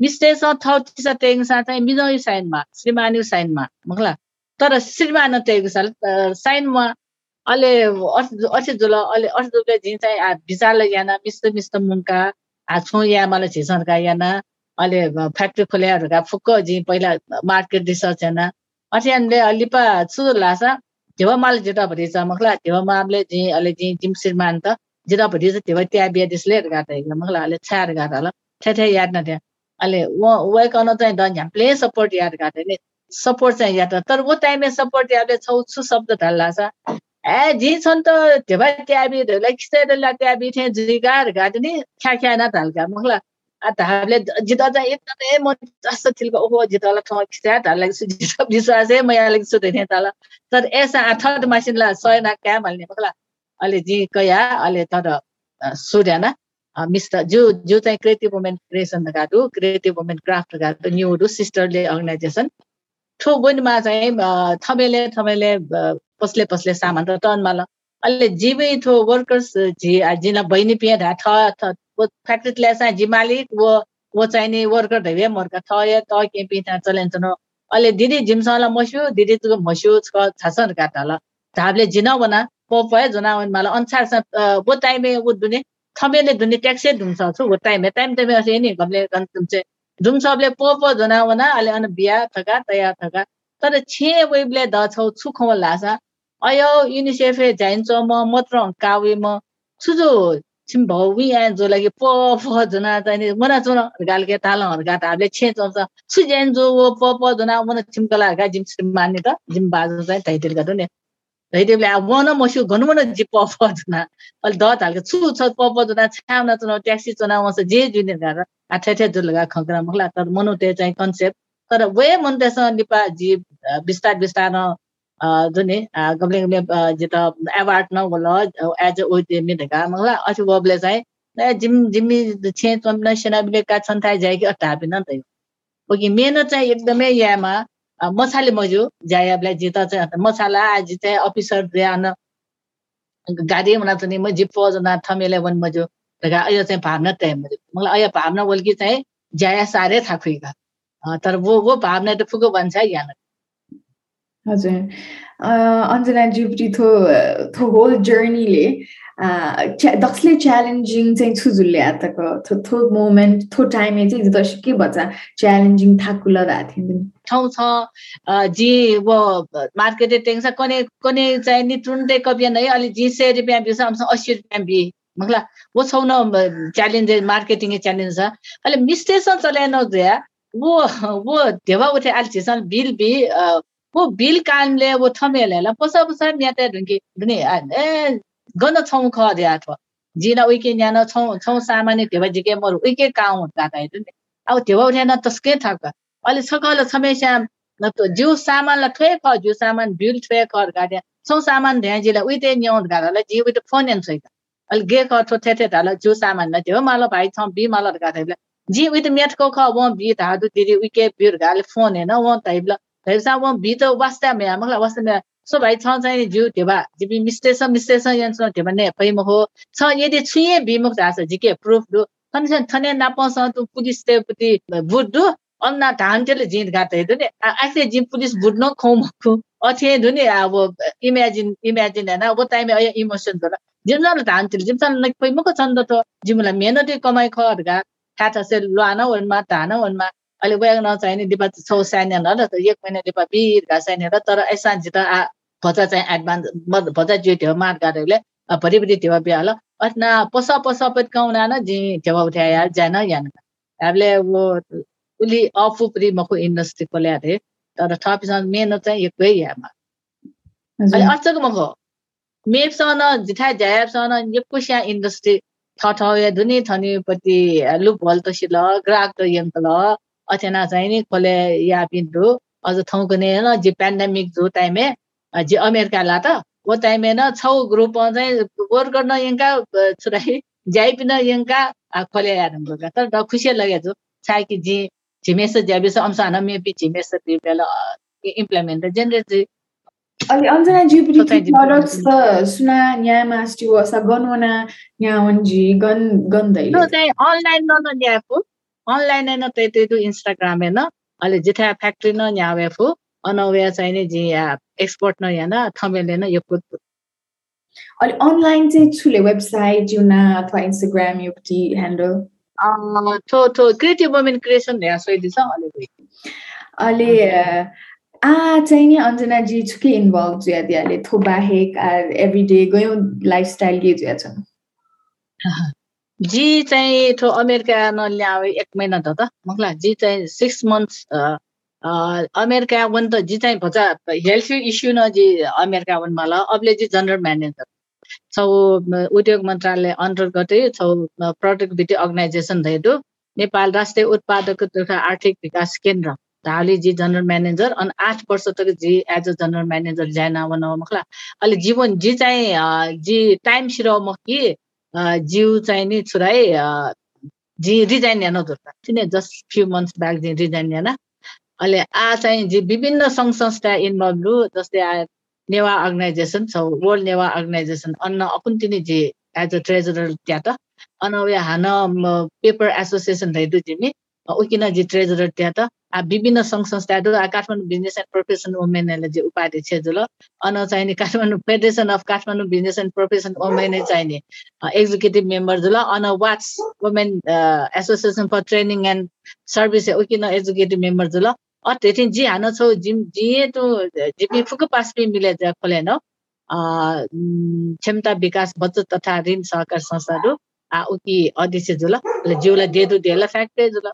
आसा बैंके मिस्टेस थौ टिसा ट्याङ्क सा चाहिँ मिजौ साइनमा श्रीमानी साइनमा मखला तर श्रीमान साल साइनमा अहिले अर्थ जुल अहिले अर्थ जुल झिन चाहिँ विचार याना मिस्त मिस्त मुङ्का छौँ या मलाई छिसर्का याना अहिले फ्याक्ट्री खोलेहरूका फुक्क जी पहिला मार्केट रिसर्च याना अठ्यानले अलिपा छु लासा जेवा माल जेटा छ मखला जेवा माले जी अहिले जी जिम श्रीमान त जेटा छ तेवा त्या बिया दिसले एकदम मखला अहिले छार गाता ल ठे ठे याद न त्यहाँ अहिले कन चाहिँ द झ्याम्प्ले सपोर्ट याद नि सपोर्ट चाहिँ याद तर वो टाइममा सपोर्ट यादले छौ छु शब्द ढल्ला छ। ए जी छन् त धेरै ट्याबीहरूलाई खिचाइरहेला ट्याबी थिएँ जिगार नि। ख्या ख्या न धाल्का मखला धारले जिता चाहिँ एकदमै म जस्तो थिल्को ओहो जितालाई ठाउँ खिचा जिता विश्वास है म यहाँ सुते थिएँ तल तर एसा थर्ड मासिनलाई सय ना क्या भन्ने मखला अहिले जी कया अहिले तर सुर्याना। मिस्टर जो जो चाहिँ क्रिएटिभ वुमेन क्रिएसन गाडु क्रिएटिभ वुमेन क्राफ्ट गाडु न्युडु सिस्टरले अर्गनाइजेसन ठो गुणमा चाहिँ थमेले थमेले पसले पसले सामान त टनमा अहिले जिबै थो वर्कर्स झि जिना बहिनी पिया ढा ठ फ्याक्ट्री ल्यासा झि मालिक वो वो चाहिने वर्कर ढैवे मर्का थ त के पिता चलेन्छ न अहिले दिदी जिमसाला मस्यो दिदी तुको मस्यो छ छासन काटाला धाबले जिना बना पोपय जुनावन माला अनुसार वो टाइमे वो दुने थमेले दुने ट्याक्से धुम्छ छु टाइमे टाइम टाइमे असे नि गमले गन तुमचे धुम सबले पोप जुनावना अहिले अन बिया थका तया थका। तर छे वेबले छौ छुखौ लासा। अयो युनिसेफे जाइन्छ म मात्र कावे म। सुजो छिम आए जो लागि प जना चाहिँ मना गालके ताल हर्का ताले छे चल्छ। सुजेन जो वो प प जना मन छिमकला गा जिम मान्ने त जिम बाजु गर्नु नि। मन मसु घनु मन जि प फ जना अहिले द हाल्के छु छ प प जना छाउना चुन ट्याक्सी चुना मस जे जुने गार आठे ठे जुल गा खगरा मखला तर मनु ते चाहिँ कन्सेप्ट। तर वे मन त्यसमा निपा जी बिस्तार बिस्तार जुनि गम्ले गम्ले जिता एवार्ड न बोल एज ओ देमी ढका मंगला अथि वबले चाहिँ जिम जिम्मी छे चम्न सेना का छन् थाइ जाय कि अटाबिन त ओके मेहनत चाहिँ एकदमै यामा मछाले मजु जायाबलाई जिता चाहिँ मछाला आज चाहिँ अफिसर ध्यान। गाडी मना चाहिँ म जिप जना थमेले वन मजु अयो चाहिँ भावना तय मजु। मलाई अयो भावना बोलकी चाहिँ जाया सारे थाखुइका तर वो वो भावना त फुको भन्छ यहाँ हजुर। अञ्जना जुप्टी थो थो होल जर्नीले दसले च्यालेन्जिङ चाहिँ छुजुल्ले आताको थो मोमेन्ट थो टाइममा चाहिँ दस के भन्छ च्यालेन्जिङ थाकुला थियो ठाउँ छ जी वो मार्केटे टेंसा कने कने चाहिँ नि टुन्टे कपियन है अलि जी सय रुपियाँ बिस हमसँग अस्सी रुपियाँ बि मतलब वो छौ न च्यालेन्ज मार्केटिङ च्यालेन्ज छ अहिले मिस्टेसन चलाएन वो वो देवा उठे आल्छिसन बिल बि वो बिल कामले वो थमेलेला पोसा पोसा न्याते ढुङ्की धुने ए గొనొచ్చం కోది అథవా జీన ఉయికే छौ ఛౌ ఛౌ సామాన్య తెవ జికే మరు ఉయికే కావు దాకా ఇదండి अब त्यो उठेन तस्के थाक अहिले सकल समस्या जिउ ल थुए ख जिउ सामान बिल थुए कर गाड्या सौ सामान ध्याजीलाई उइते न्याउँ गाडा जिउ उइते फोन एन छैन अहिले गे ख थो थे थे धाल जिउ सामान न थियो मालो भाइ छ बि मालो गाथाइब्ला जी उइते मेटको ख व बि धादु दिदी उइके बिर गाले फोन हेन व ताइब्ला धैसा व बि त वास्ता मे आमला वास्ता मे सो भाइ छ चाहिँ ज्यू ढेबा जिपी मिस्टेस मिस्टेस छ ढेबा ने पैम हो छ यदि छुएँ बिमुख दास झिके प्रुफ डु कन्सन थने नापाउँछ तु पुलिस ते बुट दु अन्ना धानतेले जिन्द गाते दु नि आखले जिम पुलिस बुट न खौ मखु अथे दु नि अब इमेजिन इमेजिन होइन अब टाइम इमोसन दु जिमजल धानतेले जिमजल न पैमको चन्द त जिमला मेहनतै कमाइ खर्गा थाहा छ लुहान वनमा धान वनमा अहिले वेग नचाहिने डिपा छौ साइन न त एक महिना डिपा बिर घा साइन तर एसान्जी त आ भजा चाहिँ एडभान्स भजा जो थियो मार गाडीले भरिभरि थियो बिहाल अथना पस पस पत्काउना न जी उठ्या यार जान यान हामीले वो उली अफुप्री मको इन्डस्ट्री खोल्या थिए तर थपिसँग मेहनत चाहिँ एकै यामा अहिले अचक मको मेपसँग जिठा जायबसँग यकुस्या इन्डस्ट्री ठ ठ धुनी थनीपट्टि लुप भल तसिल ग्राहक त यङ्कल अथेना चाहिँ नि खोले या पिन्टु अझ ठाउँको नै न जे पेन्डेमिक जो टाइमे जे अमेरिकाला त वो टाइमे न छौ ग्रुप चाहिँ वर्क गर्न यङ्का छुराई जाइ पिन यङ्का खोले यारको तर ड खुसी लगे जो कि जी झिमेस ज्याबिस अंशान मेपी झिमेस तिबेला implement generate stu sa gonwana nyawanji gun gun dai. No चाहिँ अनलाइन न न न्याफु अनलाइन न ते ते है न अहिले जिथा फ्याक्ट्री न न्यावेफु अनवे चाहिँ नि जी एक्सपोर्ट न याना थमेले न यो पुत अनि अनलाइन चाहिँ छुले वेबसाइट जुना अथवा इन्स्टाग्राम युक्ति ह्यान्डल थो थो क्रिएटिभ वुमेन क्रिएसन ल्या सोइदि छ अहिले अहिले आ चाहिँ नि अञ्जनाजी छुके इन्भल्भ जुया दियाले थो बाहेक एभ्री डे गयौँ लाइफस्टाइल के जुया छन्? जी चाहिँ थो अमेरिका न ल्यावे एक महिना त त मखला जी चाहिँ सिक्स मन्थ्स अमेरिका वन त जी चाहिँ भचा हेल्थ इस्यु न जी अमेरिका वन माला अबले जी जनरल म्यानेजर। छौ उद्योग मन्त्रालय अन्तर्गतै छौ प्रोडक्टिभिटी अर्गनाइजेसन धैदो नेपाल राष्ट्रिय उत्पादक तथा आर्थिक विकास केन्द्र। धाली जी जनरल म्यानेजर अनि आठ वर्ष तक जी एज अ जनरल म्यानेजर जान वन मखला। अहिले जीवन जी चाहिँ जी टाइम सिरो मखी जिउ चाहिँ नि छुराई जी रिजाइन यान तिनी जस्ट फ्यु मन्थ्स ब्याक जी रिजाइन याना? अहिले आ चाहिँ जी विभिन्न सङ्घ संस्था इन्भल्भ जस्तै नेवा अर्गनाइजेसन छ वर्ल्ड नेवा अर्गनाइजेसन अन्न अकुन्तिनी जी एज अ ट्रेजरर त्यहाँ त अन हान पेपर एसोसिएसन धैदु जिमी उकिन जी ट्रेजरर त्यहाँ त आ विभिन्न सङ्घ संस्थाहरू काठमाडौँ बिजनेस एन्ड प्रोफेसन वुमेनहरूले चाहिँ उपाध्यक्ष जुल अन चाहिने Kathmandu federation of Kathmandu business and profession women चाहिने एक्जिक्युटिभ मेम्बर जुल अन what's women association for training and service उकिन executive member जुल अत्यथिन जी हानो छौ जिम जिए तो जिपी फुक पास भी मिले जा खोले न। क्षमता विकास बचत तथा ऋण सहकार संस्थाहरू आ उकी अध्यक्ष जुल जिउलाई देदु देला फ्याक्ट्री जुल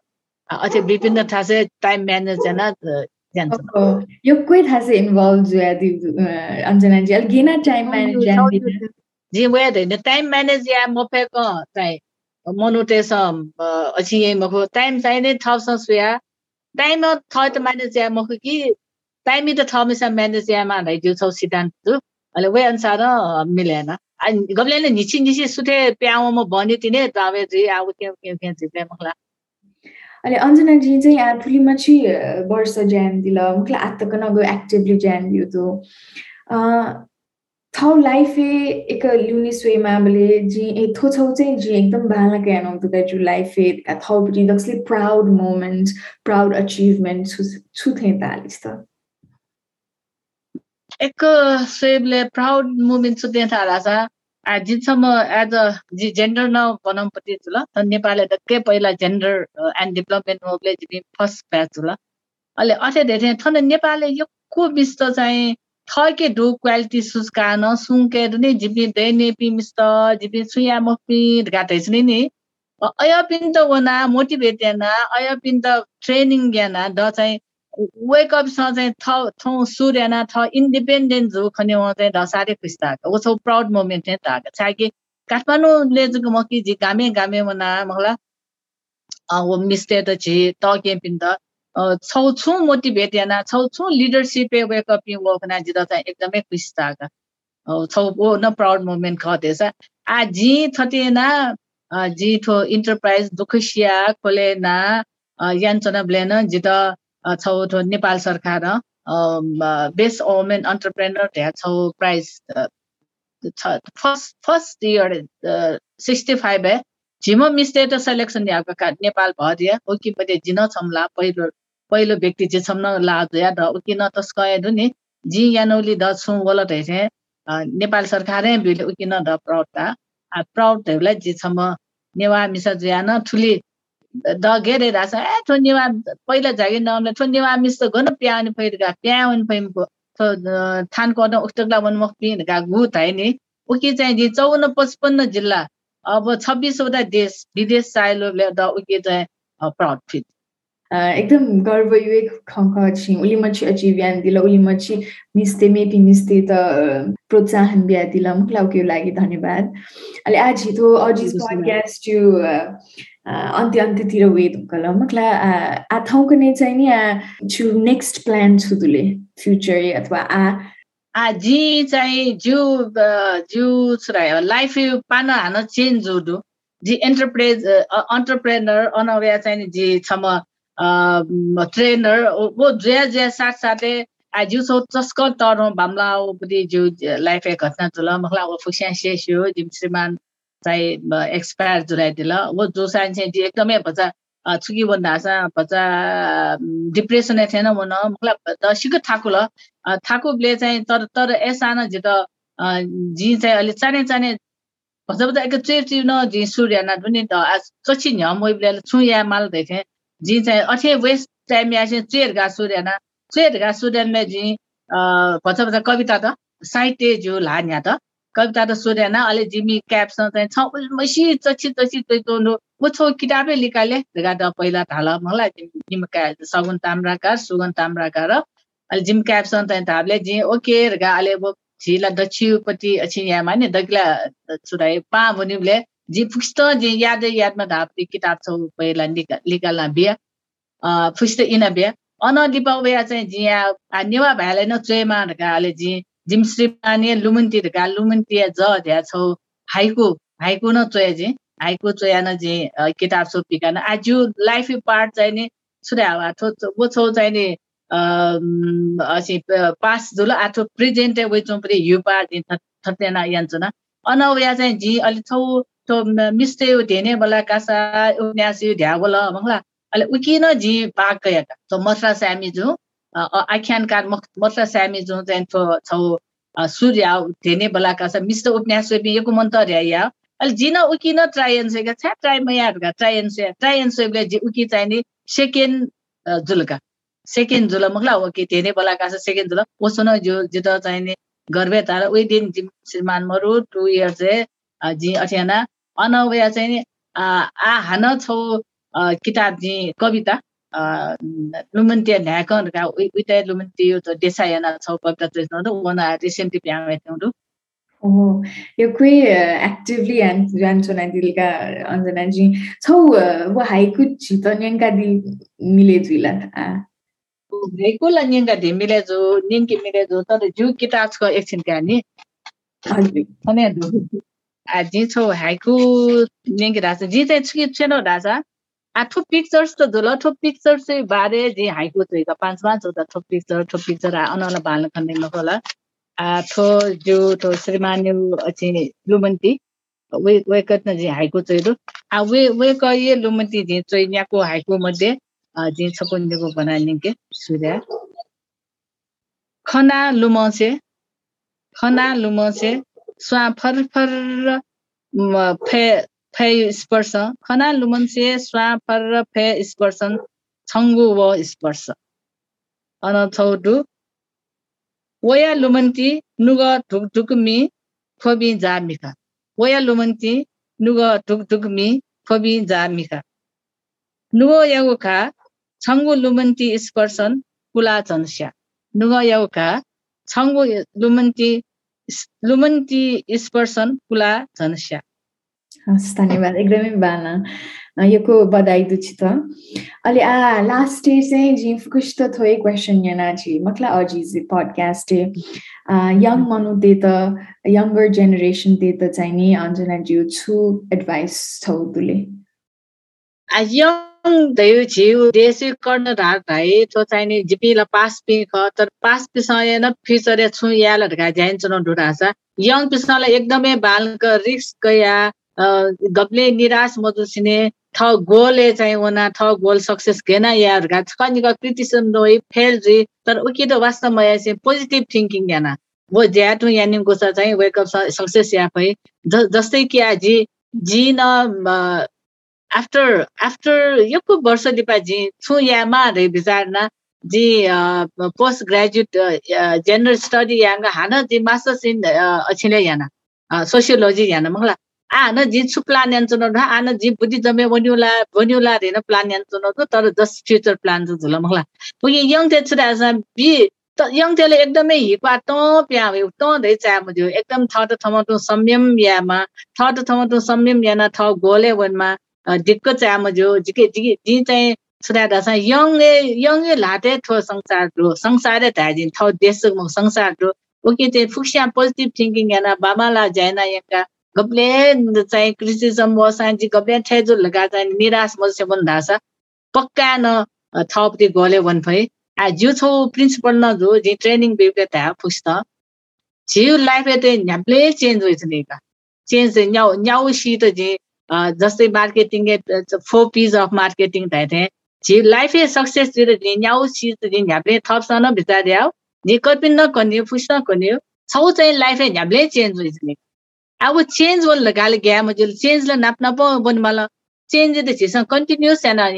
अझै विभिन्न थाहा छ टाइम म्यानेज जना यो कोही थाहा छ इन्भल्भ जुयादी अञ्जनाजी अलिक गेना टाइम म्यानेज जी वे दैन टाइम म्यानेज या मफेक चाहिँ मनोटेस अछि यही मखो टाइम चाहिँ नै थप सुया थ त म्यानेज या मखो कि टाइम त थमिसा म्यानेज यामा हाइ दिउ छौ सिद्धान्त जु अहिले वे अनुसार मिलेन गब्ले निची निची सुथे प्याउमा बनि तिने दावे जी आउ के के के जिते मखला अहिले अञ्जनाजी चाहिँ यहाँ ठुली माछी वर्ष ज्यान दिल मुखलाई आत्तक नगयो एक्टिभली ज्यान दियो तो थौ लाइफ एक लुनी स्वेमा बोले जी ए थो छौ चाहिँ जी एकदम के आनो तो दैट यू लाइफ थौ बिटी दक्सले प्राउड मोमेन्ट प्राउड अचिभमेन्ट छु छु थे तालिस त। एक स्वेबले प्राउड मोमेन्ट छु थे ताला जिनसम्म एज अ जी जेन्डर न बनाउपट्टि ल त नेपालले धक्कै पहिला जेन्डर एन्ड डेभलपमेन्ट जिबी फर्स्ट ब्याच ल। अहिले अथे धेरै थन नेपालले यो को बिस्त चाहिँ थके ढु क्वालिटी सुस्का न सुङ्के नि जिबी दैने पिमिस्त जिबी सुया मपी घाटै छ नि अय पिन त वना मोटिभेट याना अय पिन त ट्रेनिङ याना द चाहिँ वेक अपसँग चाहिँ थ थौ सूर्यना थ इन्डिपेन्डेन्ट जो खने वहाँ चाहिँ ढसारे खुस्ता वो छौ प्राउड मोमेन्ट चाहिँ ताक छाके काठमाडौँले जो म कि जी गामे गामे मना मलाई मिस्टे त छि त के पिन त छौ छु मोटिभेट याना छौ लिडरसिप त चाहिँ एकदमै खुस्ता छौ वो न प्राउड मोमेन्ट खतेछ आ जी थतेना जी थो इन्टरप्राइज दुखसिया खोलेना यान चना ब्लेन जी त छौँ नेपाल सरकार बेस्ट वुमेन अन्टरप्रेनर त्यहाँ छौ prize first first year sixty five है झिमो मिस्टे त सेलेक्सन का नेपाल भरिया ओके पहिले जिन छम्ला पहिलो पहिलो व्यक्ति जे छम्न ला या न त स्कयदु नि। जी यानौली द छु गलत है नेपाल सरकारै बिल उकि न द प्राउड आ जे छम नेवा मिसा जुयान ठुली द घेरे रासा ए थो नेवा पहिला जागे नमले थो नेवा मिस त गन प्याउने पहिरका प्याउने पहिमको थो थान कन उक्तला वन मख पिन गु थाइ नि। उकि चाहिँ जे चौन्न पचपन्न जिल्ला अब छब्बिसवटा देश विदेश चाहेलोले द उकि चाहिँ प्राउड फिट। एकदम गर्व यो एक खङ्ख छि उली मछि अचिव्यान दिल मछि मिस्ते मेपी मिस्ते त प्रोत्साहन बिहा दिल। मुखला उके लागि धन्यवाद। अहिले आज हितो अजिज पडकास्ट यो अन्त्य अन्त्यतिर वेद कल मुखला आ ठाउँको नै चाहिँ नि छु नेक्स्ट प्लान छु दुले फ्युचर अथवा आ। आ जी चाहिँ जु जु लाइफ पान हान चेन्ज हुडु जी एन्टरप्रेज अन्टरप्रेनर अनव्या चाहिँ जी छम ट्रेनर वो जे जे साथ साथै सो चस्क तर बामला उपदि जु लाइफ एक घटना जुल मखला फुसिया शेष्यो जिम श्रीमान चाहिँ एक्सपायर जुराइदिल वो जो साइन चाहिँ एकदमै भचा छुकी भन्दा छ भचा डिप्रेसन थिएन मन मखला सिक थाकुल थाकुले चाहिँ तर तर एसान जित जी चाहिँ अहिले चाने चाने भचा भचा एक चेर चिर्न जी सूर्य ना पनि आज चछि न्य मैले छु या माल देखे। जी चाहिँ अठे वेस्ट टाइम या चाहिँ चेर गा सूर्य ना चेर गा सूर्य में जी भचा भचा कविता त साहित्य जो लान्या त कविता त सोध्यान अहिले जिमी क्याप्सन चाहिँ छ मैसी चछि चछि तैतोनो वो छौ किताबै लिकाले गाडा पहिला थाल मलाई जिम सगुन ताम्राकार सुगन ताम्राकार अहिले जिम क्याप्सन चाहिँ थाले जि ओके गा अहिले वो झिला दक्षिणपट्टि अछि यहाँ माने दगिला छुराए पा भनिले जे फुस्त जे याद यादमा धाप्ती किताब छ पहिला निका निकाल्न बिहा फुस्त इन बिहा अन दिपा बिहा चाहिँ जिया नेवा भाइलाई न चोयमा ढकाले जी जिमश्री पानी लुमुन्ती ढका लुमुन्ती ज ध्या छौ हाइको हाइको न चोया जे हाइको चोया न जे किताब छौ पिकान आज यो लाइफ पार्ट चाहिँ नि छुरा हावा छौ वो छौ चाहिँ नि असी पास झुलो आठो प्रेजेन्ट वै चौपरे यु पार थत्तेना यान्छ न अनवया चाहिँ जी अलि छौ तो मिस्टे धेने बला कासा उन्यासी ढ्यावला मंगला अले उकिन जी पाक गया तो मसरा सामी जो आख्यानकार मत्र स्यामी जो चाहिँ छौ सूर्य धेने बलाका छ मिश्र उपन्यास यो मन्त्र या अहिले जिन उकिन ट्रायन सेका छ्या ट्राई मैयाहरूका ट्रायन से ट्रायन सेबले जी उकि चाहिने सेकेन्ड जुलका सेकेन्ड जुल मखला हो कि धेने बलाका छ सेकेन्ड जुल ओसन जो जित चाहिने गर्वे तार उही दिन श्रीमान मरु टु इयर चाहिँ जी अठ्याना अनवया चाहिँ आ हान छौ किताब जी कविता uite lumuntia to desa yana chau pagta tresno do wana recently pyame tendo Oh, यो कोही एक्टिभली जान्छन् दिलका अञ्जनाजी छौ वो हाइकु छित न्याङ्का दिल मिले जुइला हाइकु ला न्याङ्का दि मिले जो निङ्की मिले जो तर जु किताबको एकछिन का नि। हजुर। अनि आ जी छौ हाइकु न्याङ्की रासा जी चाहिँ छु छेनो रासा आठो पिक्चर्स त धुलो ठो पिक्चर चाहिँ बारे जे हाइको चाहिँ पाँच पाँचवटा ठो पिक्चर ठो पिक्चर अनला बाल्न खन्ने होला ठो जो ठो श्रीमान अछि लुमन्ती वे वे कतना जे हाइको चाहिँ आ वे वे कहिए लुमन्ती जे चाहिँ यहाँको हाइको मध्ये जे बनाइने के सूर्य। खना लुमसे खना लुमसे स्वा फर फर फे फे स्पर्श खना लुमन्से स्वा फर फे स्पर्शन छङ्गु व स्पर्श अन छौटु वया लुमन्ती नुग ढुक ढुकमी खोबी जा मिखा वया लुमन्ती नुग ढुक ढुकमी खोबी जा मिखा नुग याउका छङ्गु लुमन्ती स्पर्शन कुला चन्स्या नुग याउका छङ्गु लुमन्ती लुमन्ती स्पर्शन कुला झन्स्या हस् धन्यवाद एकदमै बाना यको बधाई दुचित अलि आ लास्ट डे चाहिँ जी कुछ त थोरै क्वेसन यहाँ छि मखला अजी जी पडकास्ट यङ मनु दे त यङ्गर जेनेरेसन दे त चाहिँ नि अञ्जना ज्यू छु एडभाइस छौ तुले यङ दयु झिउ देश कर्ण ढार ढाए तो चाहिने जिपी ल पास पि ख तर पास पिसय न फ्युचर या छु याल ढका जाइन चुन ढुढासा यङ पिसनलाई एकदमै बालक रिस्क या गबले निराश मजुसिने थ गोलले चाहिँ वना थ गोल सक्सेस घेन याहरूका कनिक क्रिटिसम नोइ फेल तर उके त वास्तवमा या चाहिँ पोजिटिभ थिङ्किङ याना। वो ज्याटु यानि गोसा चाहिँ वेकअप सक्सेस या फै जस्तै कि जी जी न आफ्टर आफ्टर यको वर्ष दिपा जी छु यामा रे बिजारना जी पोस्ट ग्रेजुएट जेनरल स्टडी याङ हाना जी मास्टर्स इन अछिले याना यहाँ सोसियोलोजी याना मङला आ न जी छु प्लान यान सुनाउनु आन जी बुद्धि जमे बन्युला बन्यूला धेरै प्लान यहाँ चुनाउ तर जस्ट फ्युचर प्लान जस्तो झुला मङ्गला पुगे यङ त्यहाँ छु बी त यङ त्यसले एकदमै हिपा त प्या धेरै चियामा दियो एकदम थ त संयम यामा यामा थ त संयम याना थ गोले वनमा चाहिँ आमा जो जिके जिके जी चाहिँ सुनादा छ यङले यङले लाटे ठो संसार रो संसार धाजिन ठो देश संसार रो। ओके चाहिँ फुक्सिया पोजिटिभ थिङ्किङ याना बाबाला जायना यङ्का गब्ले चाहिँ क्रिटिसिजम वसांजी गब्ले ठेजो लगा चाहिँ निराश मसे धासा पक्का न थपति गले वन भए आ जिउ छौ प्रिन्सिपल न जो जी ट्रेनिङ बेबे ता फुस्ता जिउ लाइफ ते न्याप्ले चेन्ज होइछ नि चेन्ज न्याउ न्याउ त जे जस्तै marketing four Ps of marketing थाहे जी लाइफ ए सक्सेस जिरो दिन सिज दिन झ्याप्ले थप्स न भित्र याउ कति न कन्यो फुस न छौ चाहिँ लाइफ ए झ्याप्ले चेन्ज होइसने अब चेन्ज बोल्नु गाले ग्या मजुल चेन्ज ल नाप नाप बन चेन्ज त छिस कन्टिन्युस याना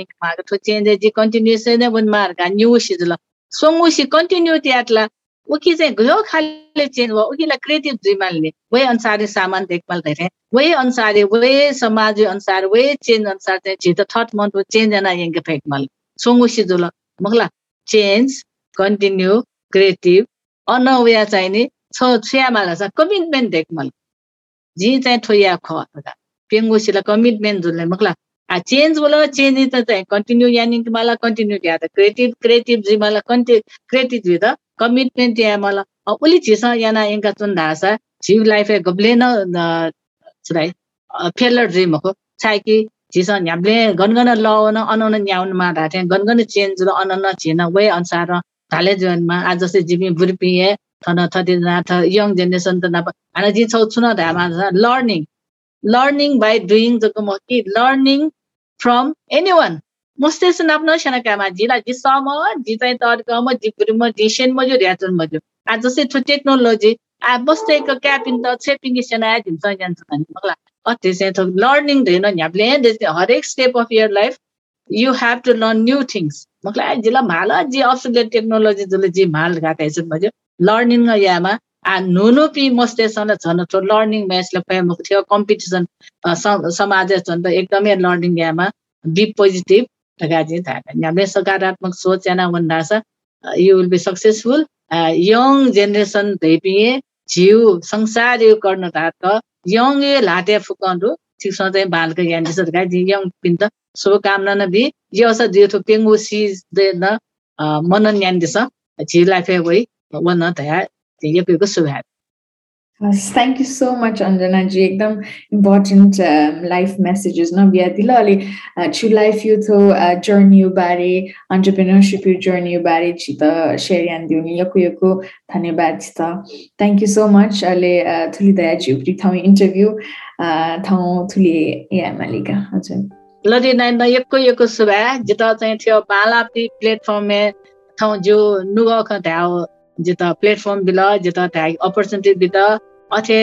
चेन्ज जी कन्टिन्युस नै बन न्यु न्यू सिज ल सोंगु सि कन्टिन्युटी आटला उकी चाहिँ गयो खाले चेन्ज भयो उकीलाई क्रिएटिभ जिमाल्ने वही अनुसार सामान देखभाल धेरै वही अनुसार वही समाज अनुसार वही चेन्ज अनुसार चाहिँ छिटो थर्ड मन्थ चेन्ज एना यङ्के फेक्मल सोङ्गु सिजुल मगला चेन्ज कन्टिन्यू क्रिएटिभ अनवया चाहिने छ छुयामाला छ कमिटमेन्ट देखमल जी चाहिँ ठोया ख पेङ्गुसीलाई कमिटमेन्ट जुल्ने मगला आ चेन्ज बोला चेन्ज त चाहिँ कन्टिन्यू यानि मलाई कन्टिन्यू दिया त क्रिएटिभ क्रिएटिभ जी कन्टि क्रिएटिभ त कमिटमेन्ट या मलाई उली झिस याना चुन धासा झिउ लाइफ गब्ले न failure dream ko chai ki jisa nyable गनगन लवन अनन न्याउनमा ढाटे गनगन चेन्ज र अनन छिन वे अनुसार ढाले जीवनमा आज जस्तै जिमी बुर्पिए थन थति यङ जेनेरेसन त नप हाना जी छौ छुन धामा लर्निङ लर्निङ बाई डुइङ जो म कि लर्निङ फ्रम एनी एनिवान मस्तै सुन आफ्नो छैन जी झिला जी झिताइ त अर्कोमा झिक म झिसेन्ट मज्यो झ्याचन मज्यो आज जस्तै थ्रु टेक्नोलोजी आ बस्तैको क्यापिङ त छेपिङ सेना झिन्छ आइदिन्छ भने अति चाहिँ थोर लर्निङ धेरै नि हामीले हरेक step of your life you have to learn new things मलाई जिल्ला माल जी असुले टेक्नोलोजी जसले जी हाल घातेछन् भन्छ लर्निङ यहाँमा आ नुनु पि मस्तेसँग झन् लर्निङ म्याचले पाएको थियो कम्पिटिसन समाज झन् त एकदमै लर्निङ यामा बी पोजिटिभ गाजी हामीले सकारात्मक सोच याना भन्दा छ you will be successful young generation धैपिए झिउ संसार यो गर्न ताक यङ ये लाटे फुकन्डु छिउ सधैँ बालक ज्ञान जस्तो गाई यङ पिन त शुभकामना न बि यो असा दियो थो पेंगु सी दे न मनन ज्ञान दिस झिउ लाइफे वइ वन तया ये पेको शुभ थ्याङ्क यू सो मच अञ्जनाजी एकदम इम्पोर्टेन्ट लाइफ मेसेजेस न बिहा दिल अलि छु लाइफ युथ जर्नी बारे अन्टरप्रिनरसिप जर्नी बारे छित सेयर दिउने यको यको धन्यवाद छित थ्याङ्क यू सो मच अहिले थुली दया झिउप्री ठाउँ इन्टरभ्यू ठाउँ थुली या मालिका हजुर लडी नाइन यको यको सुबा जिता चाहिँ थियो बाला प्लेटफर्म ठाउँ जो नुगा खा जिता प्लेटफर्म बिला जिता ट्याग अपर्च्युनिटी बिता। अथे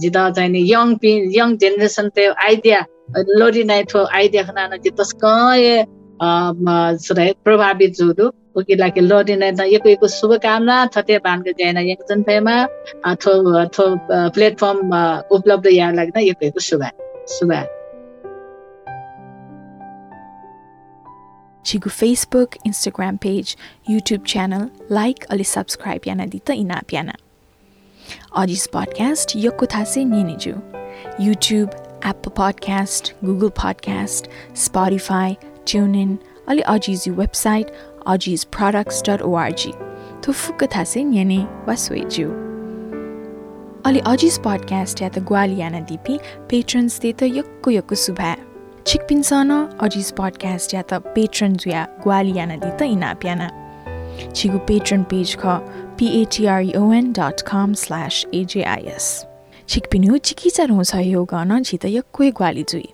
जिता चाहिँ यङ पि यङ जेनेरेसन ते आइडिया लोरी नाइ थो आइडिया खना न जिता प्रभावित जुदु उकी लाके लोरी नाइ त यको यको शुभकामना थते के जैना यङ थो थो प्लेटफर्म उपलब्ध या लाग्दा यको यको शुभ शुभ। Chigu Facebook, Instagram page, YouTube channel, like ali subscribe yana dita ina piana. Audis podcast yokko thase niniju. YouTube, Apple Podcast, Google Podcast, Spotify, TuneIn, ali Audis website छिपिन्छ न अजिज पडकास्ट ज्या त पेट्रोन जुया ग्वाली याना दि त इनाप पेट्रन पेज ख पिएटिआर dot com slash एजेस छिक्पिन हो चिकित हुन्छ गर्न झित यक्कै ग्वाली जुई